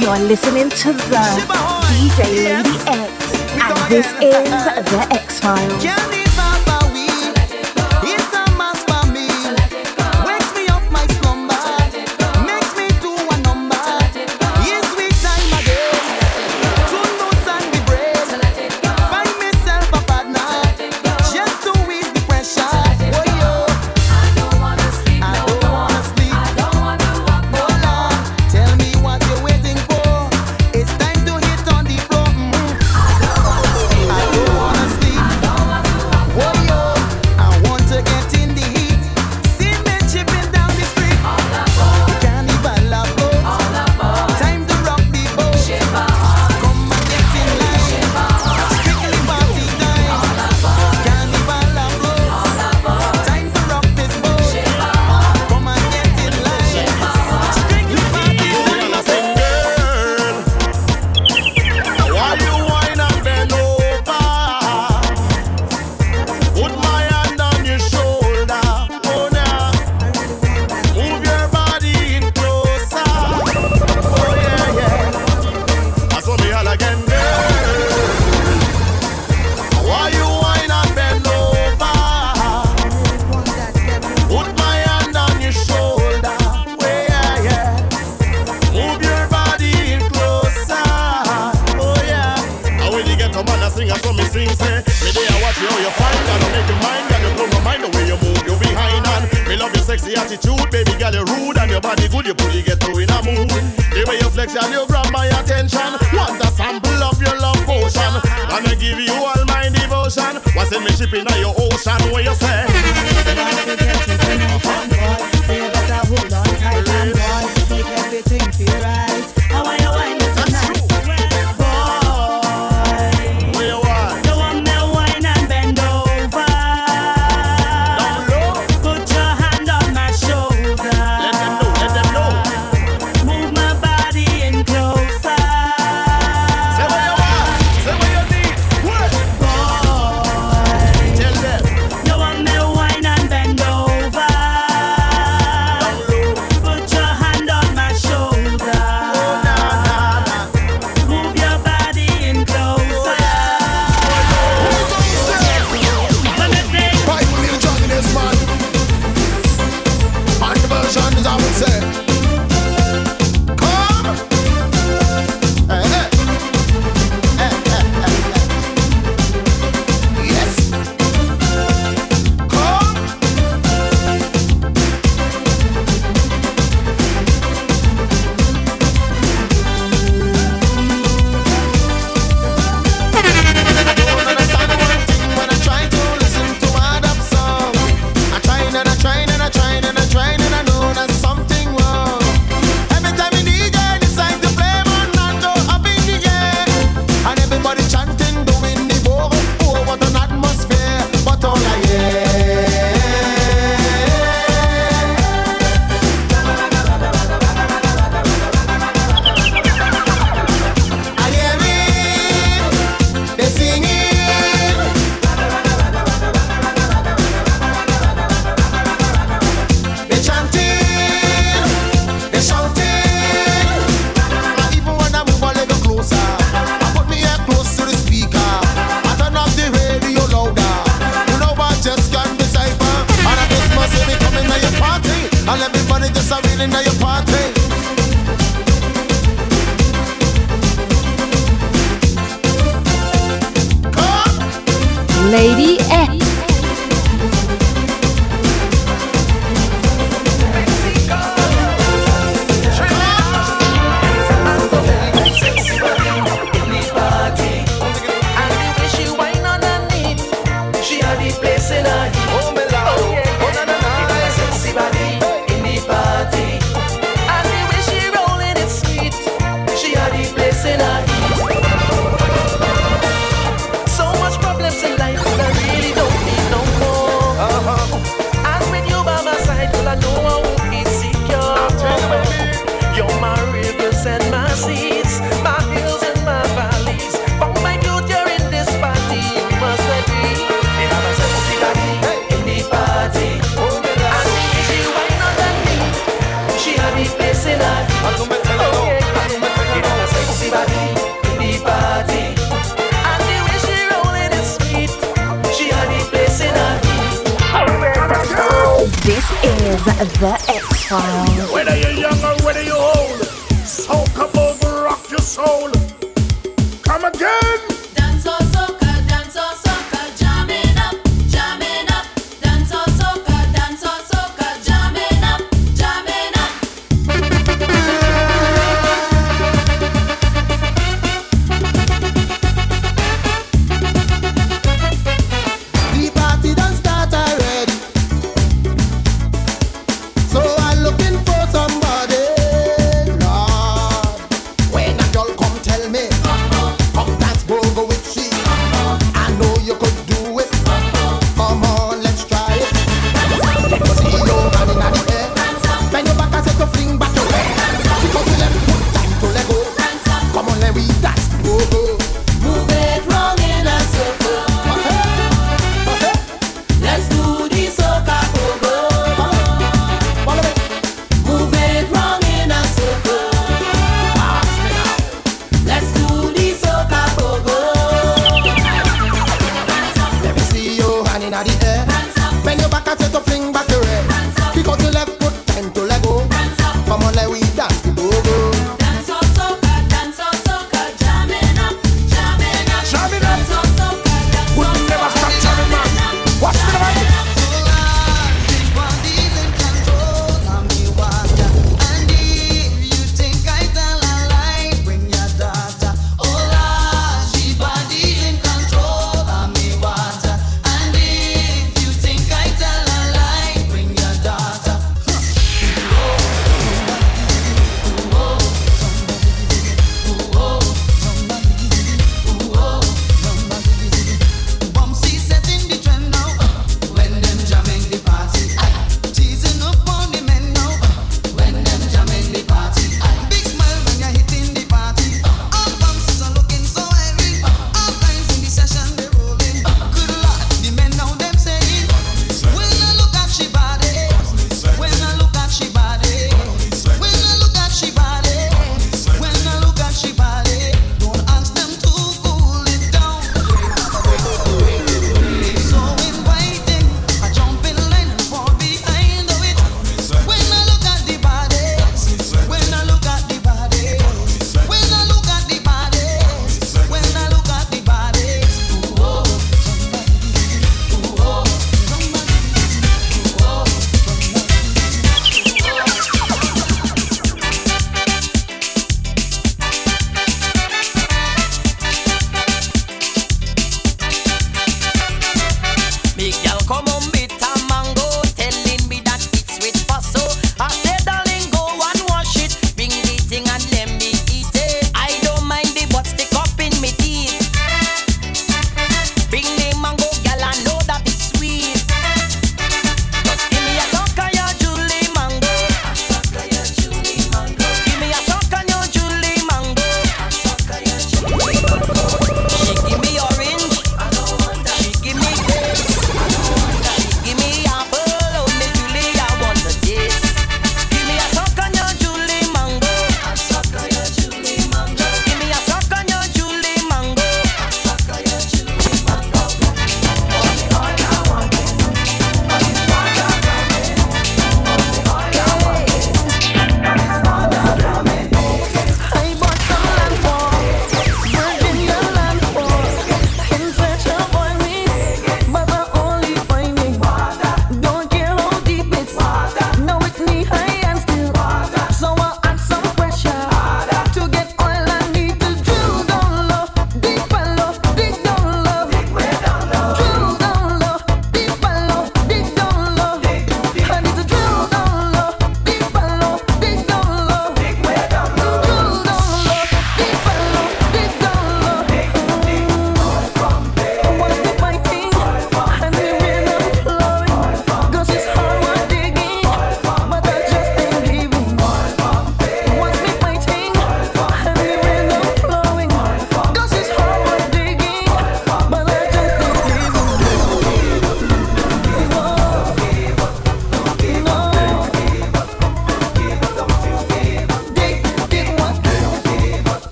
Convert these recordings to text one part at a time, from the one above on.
You're listening to the DJ Lady X, and this is the X Files. Lady X. The X Files. Whether you're young or whether you're old,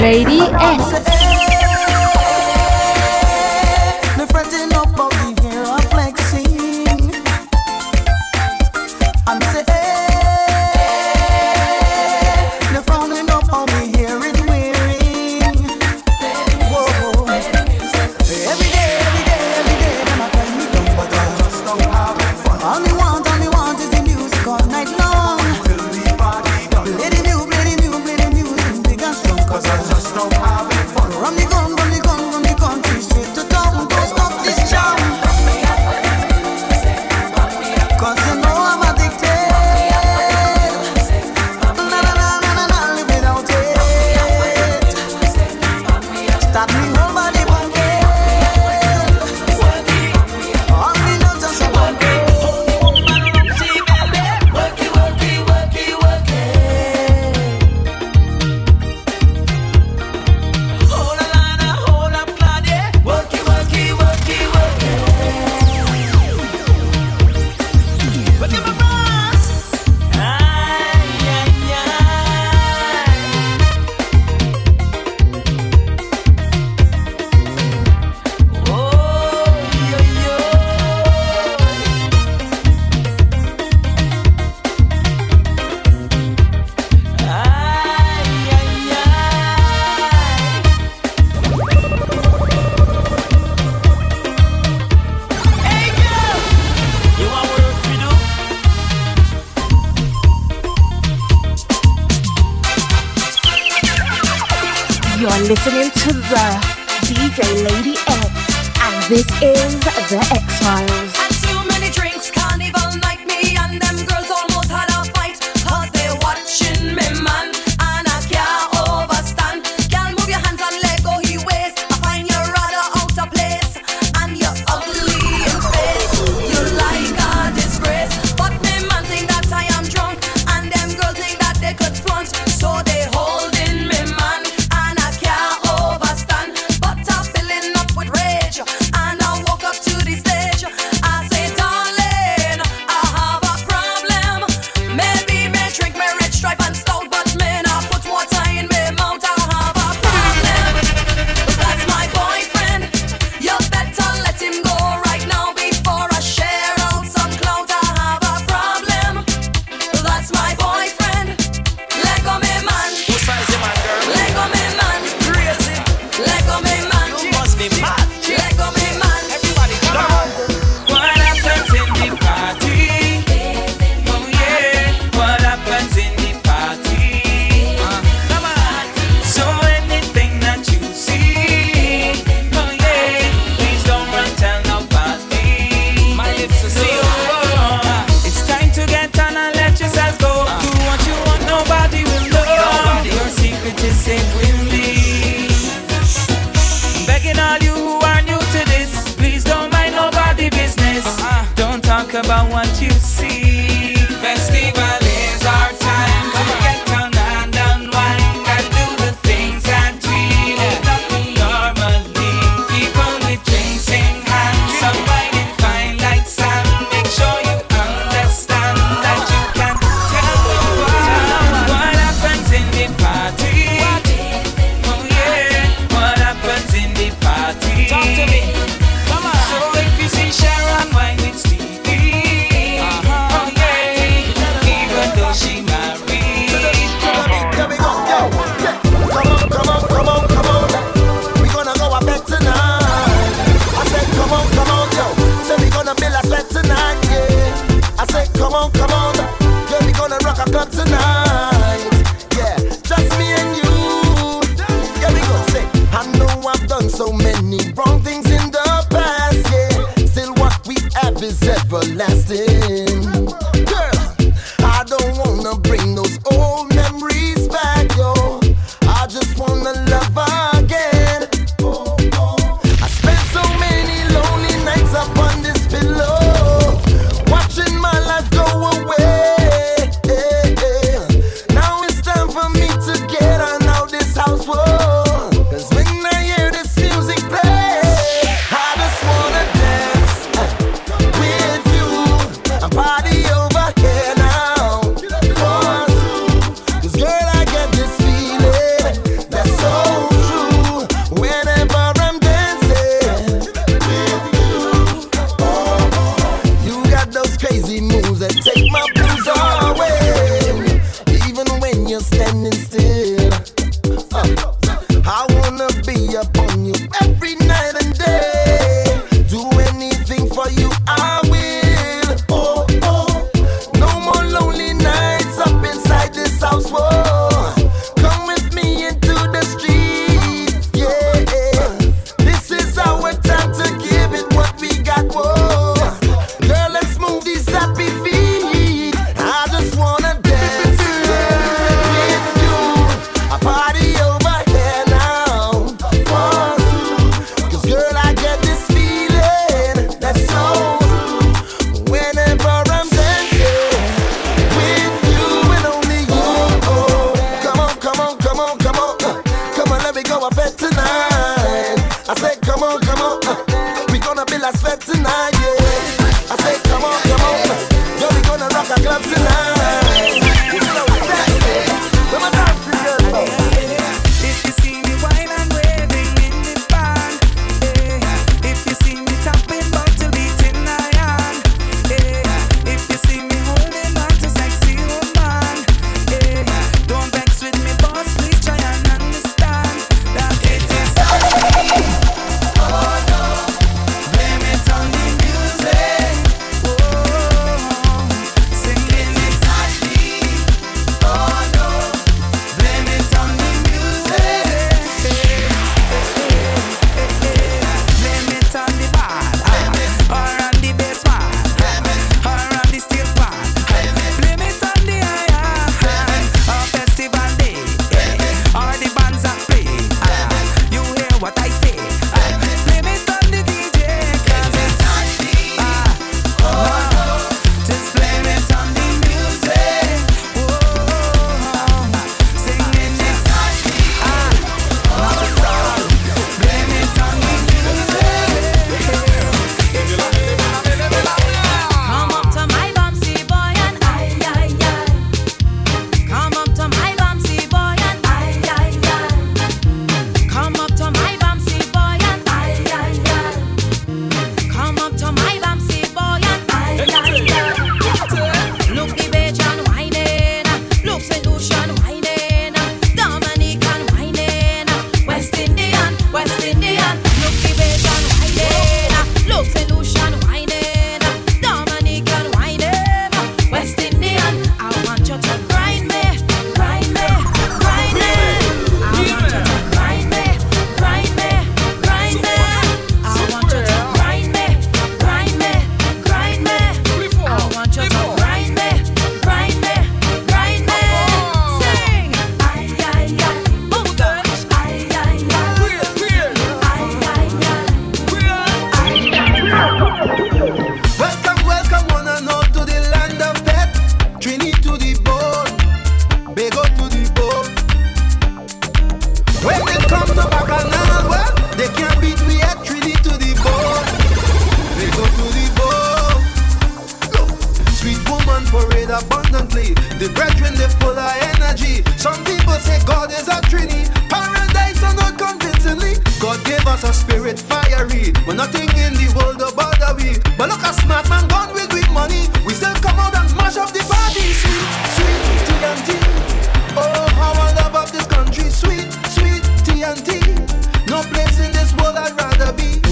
Lady X. Lady X, and this is The X Files.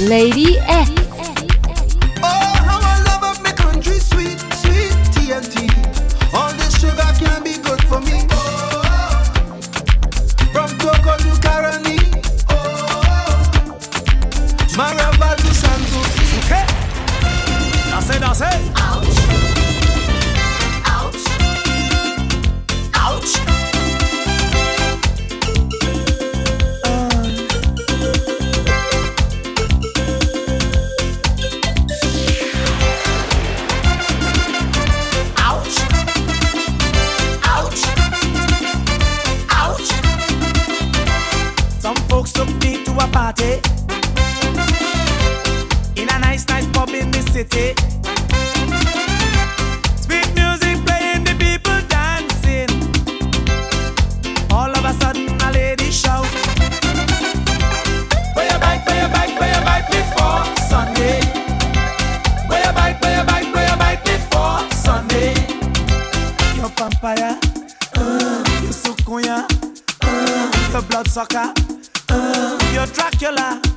Lady F. sucker. Uh, you're Dracula.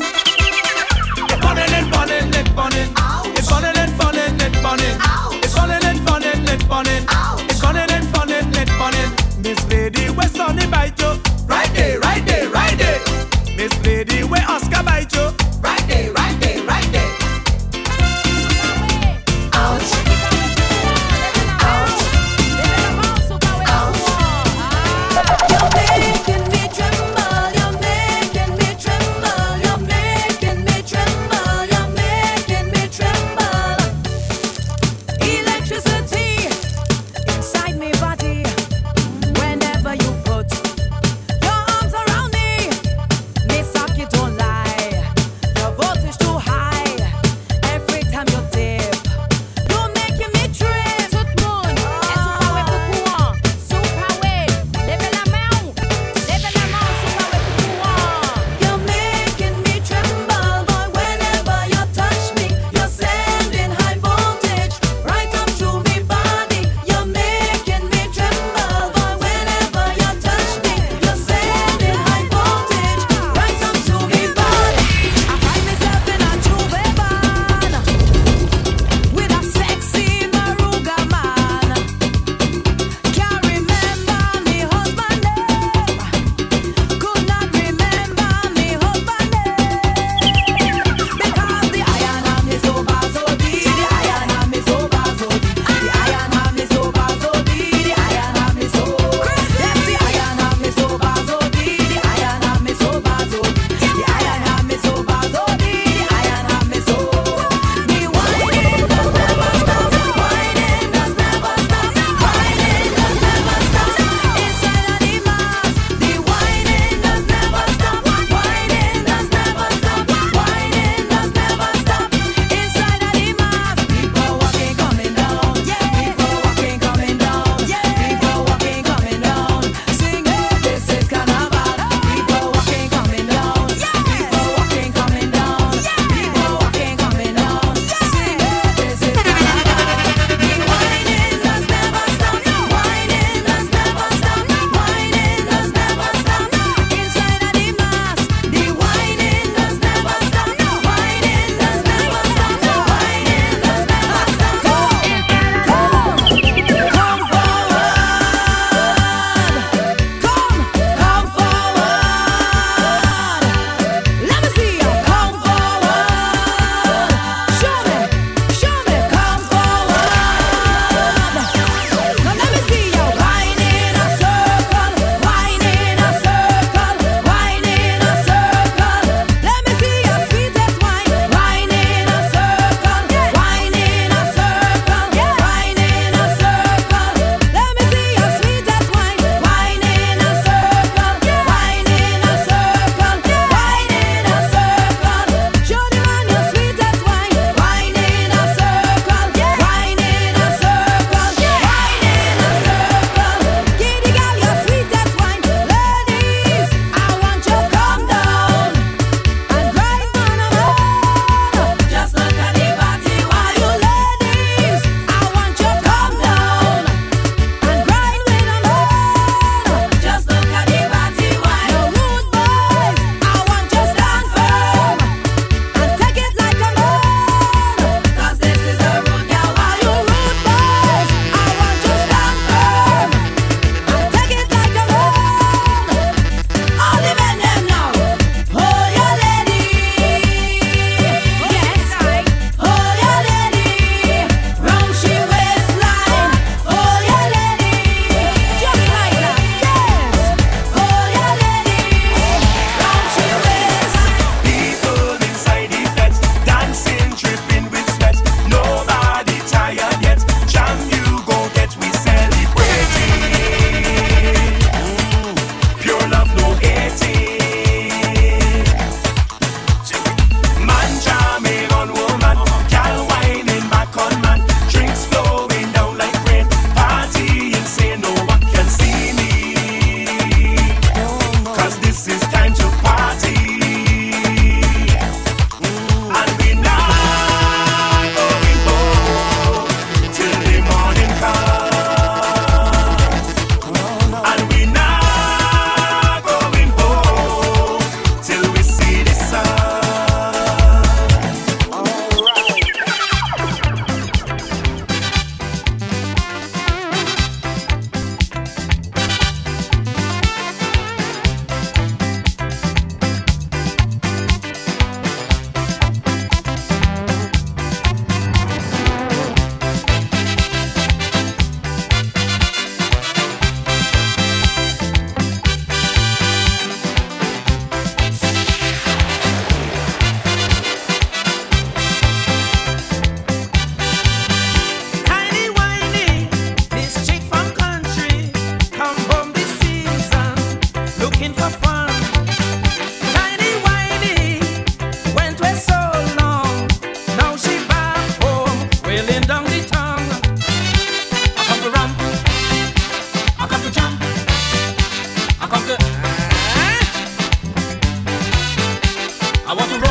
I want to run.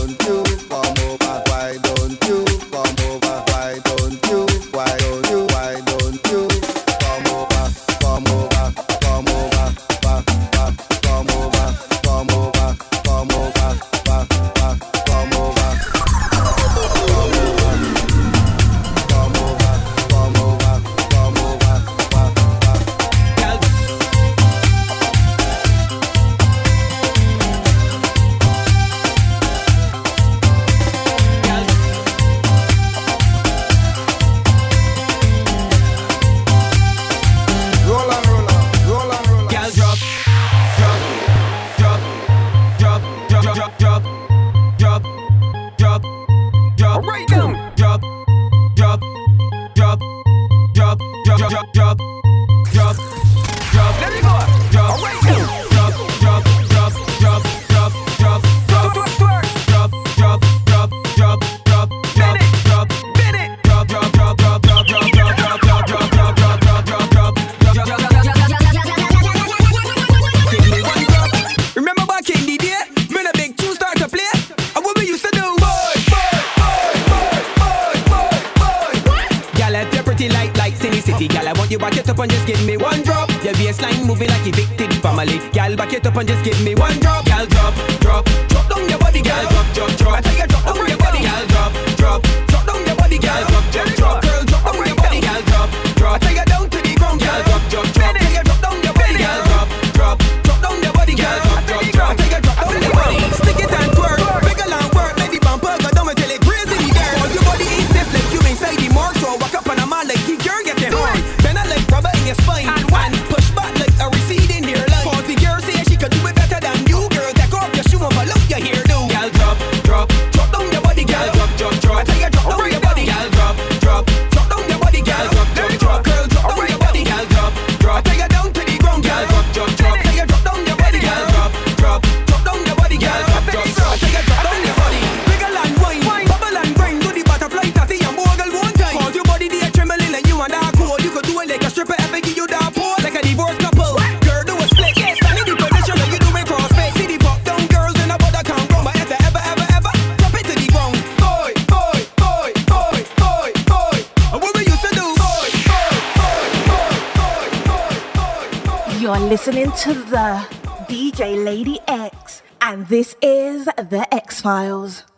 to the DJ Lady X, and this is The X Files.